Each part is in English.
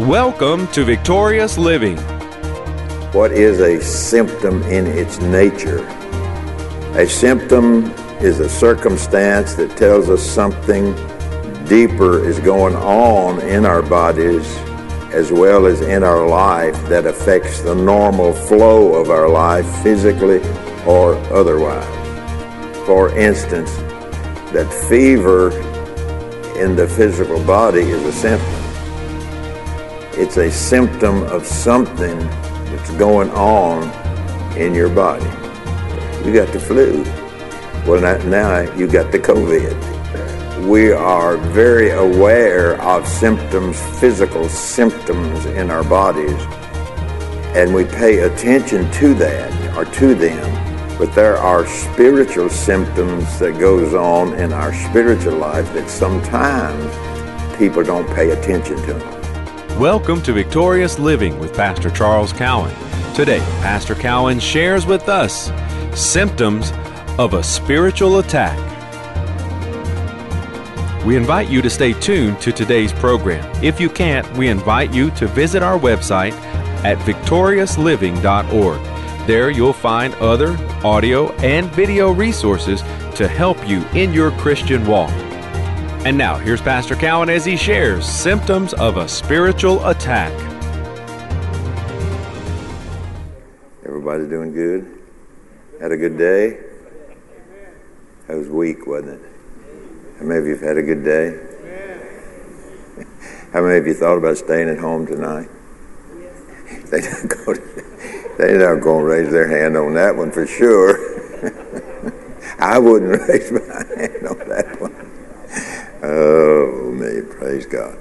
Welcome to Victorious Living. What is a symptom in its nature? A symptom is a circumstance that tells us something deeper is going on in our bodies as well as in our life that affects the normal flow of our life physically or otherwise. For instance, that fever in the physical body is a symptom. It's a symptom of something that's going on in your body. You got the flu. Well, now you got the COVID. We are very aware of symptoms, physical symptoms in our bodies, and we pay attention to that or to them. But there are spiritual symptoms that goes on in our spiritual life that sometimes people don't pay attention to. Welcome to Victorious Living with Pastor Charles Cowan. Today, Pastor Cowan shares with us symptoms of a spiritual attack. We invite you to stay tuned to today's program. If you can't, we invite you to visit our website at victoriousliving.org. There you'll find other audio and video resources to help you in your Christian walk. And now, here's Pastor Cowan as he shares symptoms of a spiritual attack. Everybody doing good? Had a good day? That was weak, wasn't it? How many of you have had a good day? How many of you thought about staying at home tonight? They not going they're not going to raise their hand on that one for sure. I wouldn't raise my hand on that one. Oh, me, praise God.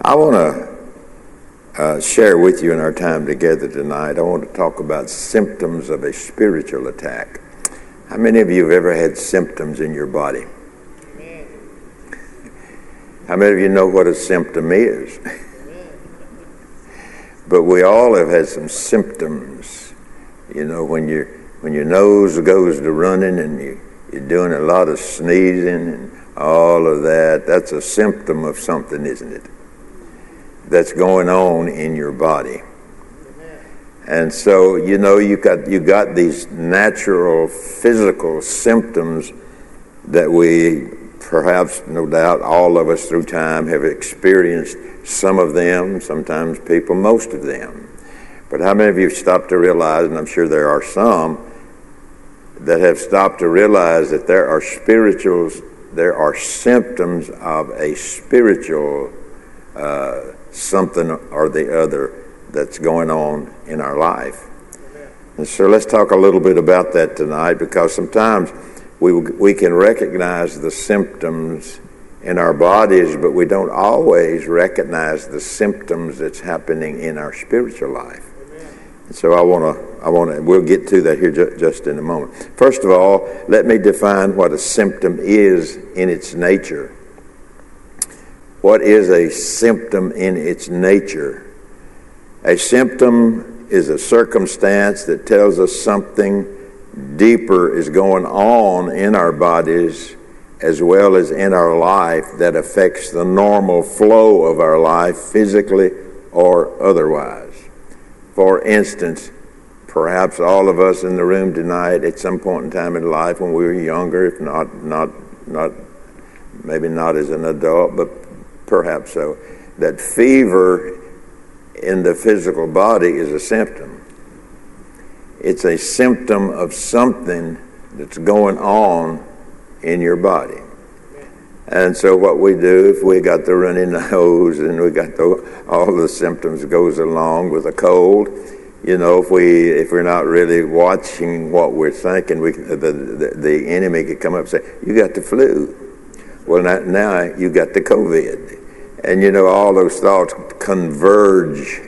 I want to uh, share with you in our time together tonight. I want to talk about symptoms of a spiritual attack. How many of you have ever had symptoms in your body? How many of you know what a symptom is? but we all have had some symptoms. You know, when when your nose goes to running and you, you're doing a lot of sneezing and all of that, that's a symptom of something, isn't it? That's going on in your body. And so, you know, you got you got these natural physical symptoms that we perhaps no doubt all of us through time have experienced some of them, sometimes people most of them. But how many of you have stopped to realize, and I'm sure there are some, that have stopped to realize that there are spirituals there are symptoms of a spiritual uh, something or the other that's going on in our life. And so let's talk a little bit about that tonight because sometimes we, we can recognize the symptoms in our bodies, but we don't always recognize the symptoms that's happening in our spiritual life. And so I want to I want to, we'll get to that here ju- just in a moment. First of all, let me define what a symptom is in its nature. What is a symptom in its nature? A symptom is a circumstance that tells us something deeper is going on in our bodies as well as in our life that affects the normal flow of our life physically or otherwise. For instance, perhaps all of us in the room tonight at some point in time in life when we were younger, if not, not, not, maybe not as an adult, but perhaps so, that fever in the physical body is a symptom. It's a symptom of something that's going on in your body. And so what we do, if we got the runny nose and we got the, all the symptoms goes along with a cold, you know, if we if we're not really watching what we're thinking, we the the, the enemy could come up and say, "You got the flu." Well, now, now you got the COVID, and you know all those thoughts converge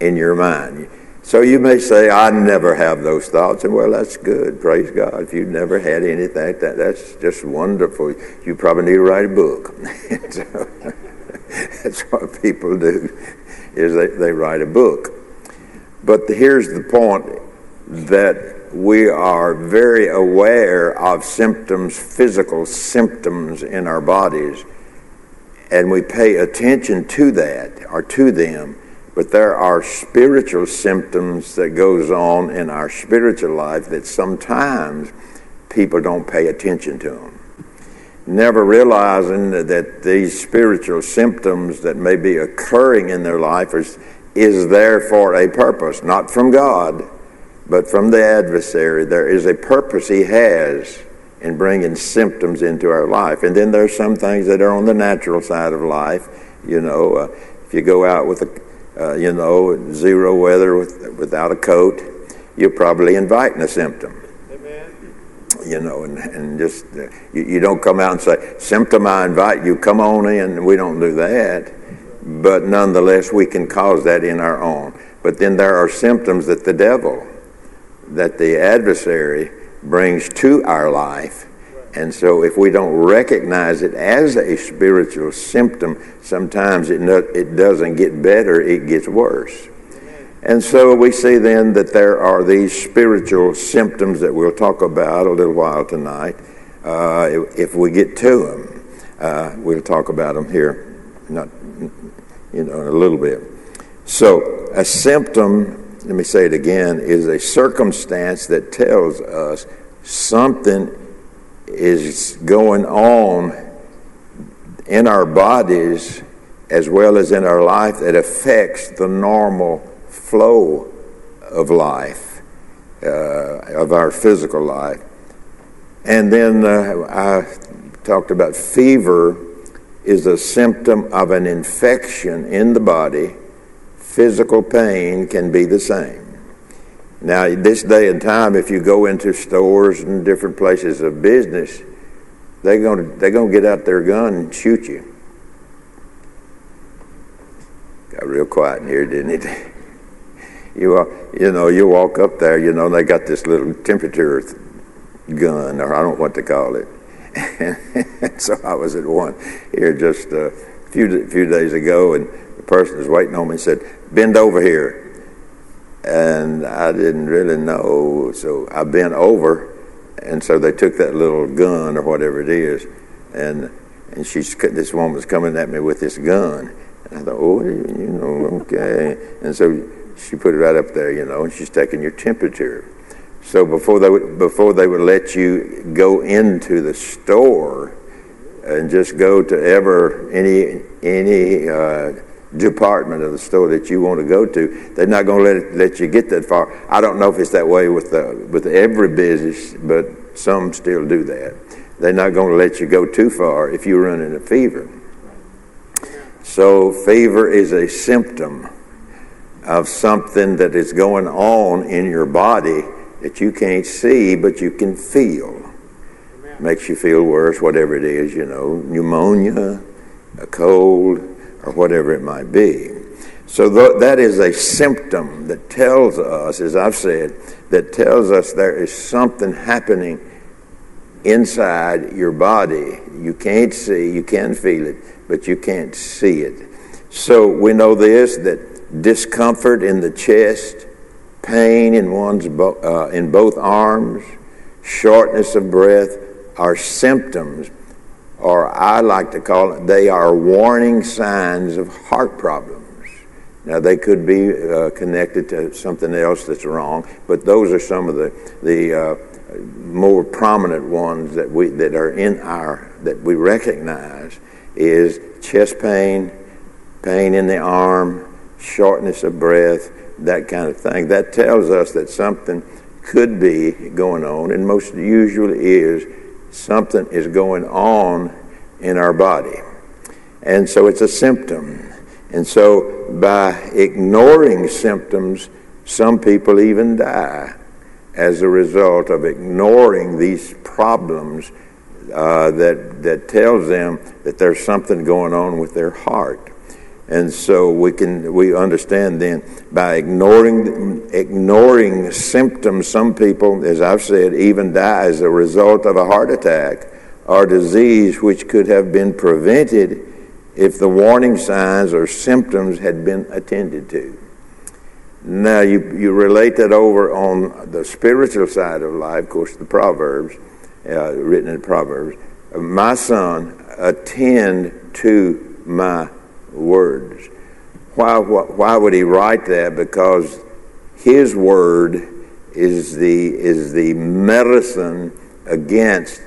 in your mind. So you may say, "I never have those thoughts," and well, that's good. Praise God. If you've never had anything, that that's just wonderful. You probably need to write a book. so, that's what people do, is they, they write a book. But here's the point that we are very aware of symptoms, physical symptoms in our bodies, and we pay attention to that or to them. But there are spiritual symptoms that goes on in our spiritual life that sometimes people don't pay attention to them. Never realizing that these spiritual symptoms that may be occurring in their life is, is there for a purpose, not from God, but from the adversary. There is a purpose he has in bringing symptoms into our life. And then there's some things that are on the natural side of life. You know, uh, if you go out with a uh, you know, zero weather with, without a coat, you're probably inviting a symptom. Amen. You know, and, and just, uh, you, you, don't come out and say, symptom, I invite you, come on in. We don't do that. But nonetheless, we can cause that in our own. But then there are symptoms that the devil, that the adversary brings to our life and so, if we don't recognize it as a spiritual symptom, sometimes it, not, it doesn't get better, it gets worse. And so, we see then that there are these spiritual symptoms that we'll talk about a little while tonight. Uh, if we get to them, uh, we'll talk about them here, not, you know, in a little bit. So, a symptom, let me say it again, is a circumstance that tells us something is going on in our bodies as well as in our life that affects the normal flow of life, uh, of our physical life. And then uh, I talked about fever is a symptom of an infection in the body. Physical pain can be the same. Now, this day and time, if you go into stores and different places of business, they're going to, they're going to get out their gun and shoot you. Got real quiet in here, didn't it? You, uh, you know, you walk up there, you know, they got this little temperature gun, or I don't know what to call it. so I was at one here just a few, few days ago, and the person was waiting on me and said, Bend over here and I didn't really know. So I bent over, and so they took that little gun or whatever it is, and and she's this woman's coming at me with this gun, and I thought, oh, you know, okay, and so she put it right up there, you know, and she's taking your temperature. So before they would, before they would let you go into the store and just go to ever any any uh, department of the store that you want to go to, they're not going to let it, let you get that far. I don't know if it's that way with the, with every business, but some still do that. They're not going to let you go too far if you're running a fever. So fever is a symptom of something that is going on in your body that you can't see, but you can feel. Makes you feel worse, whatever it is, you know, pneumonia, a cold, or whatever it might be. So th- that is a symptom that tells us, as I've said, that tells us there is something happening inside your body. You can't see, you can feel it, but you can't see it. So we know this that discomfort in the chest, pain in one's bo- uh, in both arms, shortness of breath are symptoms or I like to call it, they are warning signs of heart problems. Now, they could be uh, connected to something else that's wrong, but those are some of the, the uh, more prominent ones that, we, that are in our, that we recognize is chest pain, pain in the arm, shortness of breath, that kind of thing. That tells us that something could be going on, and most usually is something is going on in our body. And so it's a symptom. And so by ignoring symptoms, some people even die as a result of ignoring these problems uh, that, that tells them that there's something going on with their heart. And so we can we understand then by ignoring ignoring symptoms, some people, as I've said, even die as a result of a heart attack or disease which could have been prevented if the warning signs or symptoms had been attended to. Now you you relate that over on the spiritual side of life, of course, the Proverbs, uh, written in Proverbs. My son, attend to my words. why, why would he write that? Because his word is the, is the medicine against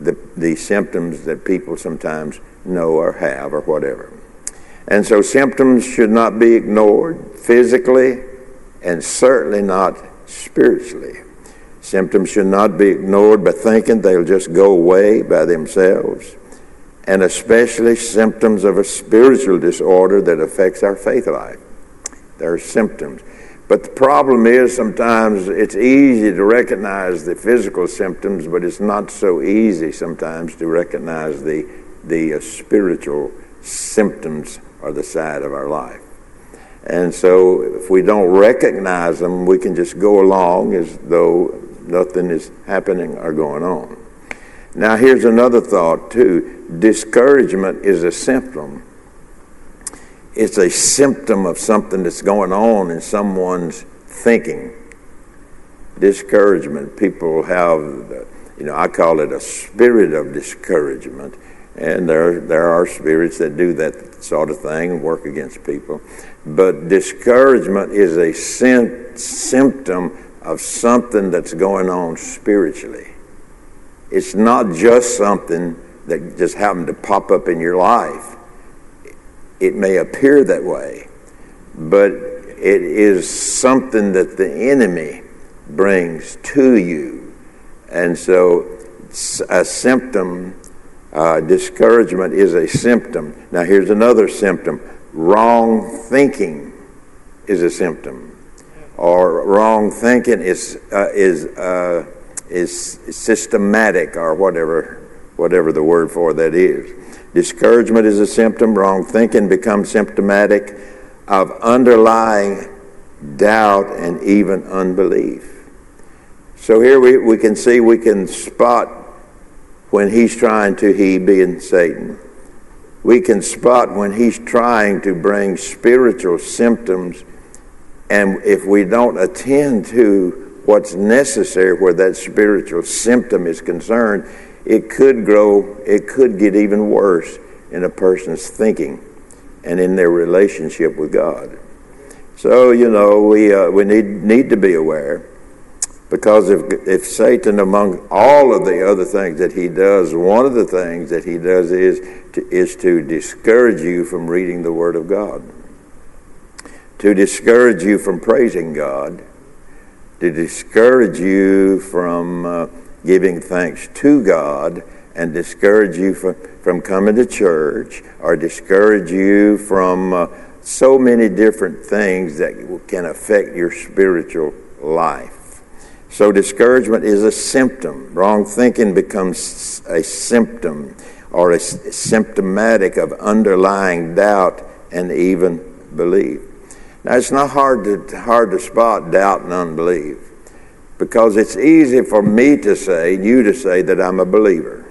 the, the symptoms that people sometimes know or have or whatever. And so symptoms should not be ignored physically and certainly not spiritually. Symptoms should not be ignored by thinking they'll just go away by themselves, and especially symptoms of a spiritual disorder that affects our faith life. There are symptoms. But the problem is sometimes it's easy to recognize the physical symptoms, but it's not so easy sometimes to recognize the, the uh, spiritual symptoms or the side of our life. And so if we don't recognize them, we can just go along as though nothing is happening or going on. Now, here's another thought, too. Discouragement is a symptom. It's a symptom of something that's going on in someone's thinking. Discouragement. People have, you know, I call it a spirit of discouragement. And there, there are spirits that do that sort of thing and work against people. But discouragement is a symptom of something that's going on spiritually. It's not just something that just happened to pop up in your life. It may appear that way, but it is something that the enemy brings to you. And so, a symptom uh, discouragement is a symptom. Now, here's another symptom wrong thinking is a symptom, or wrong thinking is, uh, is, uh, is systematic, or whatever, whatever the word for that is. Discouragement is a symptom, wrong thinking becomes symptomatic of underlying doubt and even unbelief. So here we, we can see, we can spot when he's trying to, he being Satan, we can spot when he's trying to bring spiritual symptoms, and if we don't attend to what's necessary where that spiritual symptom is concerned, it could grow, it could get even worse in a person's thinking and in their relationship with God. So, you know, we, uh, we need, need to be aware because if, if Satan, among all of the other things that he does, one of the things that he does is to, is to discourage you from reading the Word of God, to discourage you from praising God, to discourage you from uh, giving thanks to God, and discourage you from, from coming to church, or discourage you from uh, so many different things that can affect your spiritual life. So discouragement is a symptom. Wrong thinking becomes a symptom or a symptomatic of underlying doubt and even belief. Now it's not hard to hard to spot doubt and unbelief because it's easy for me to say, you to say that I'm a believer.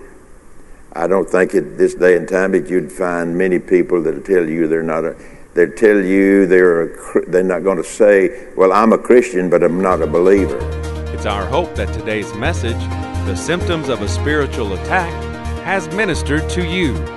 I don't think at this day and time that you'd find many people that'll tell you they're not a they'll tell you they're a, they're not going to say, "Well, I'm a Christian, but I'm not a believer." It's our hope that today's message, The Symptoms of a Spiritual Attack, has ministered to you.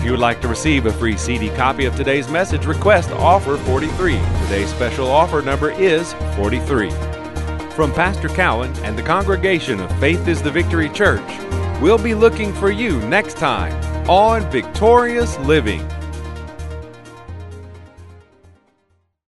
If you would like to receive a free CD copy of today's message, request offer 43. Today's special offer number is 43. From Pastor Cowan and the congregation of Faith is the Victory Church, we'll be looking for you next time on Victorious Living.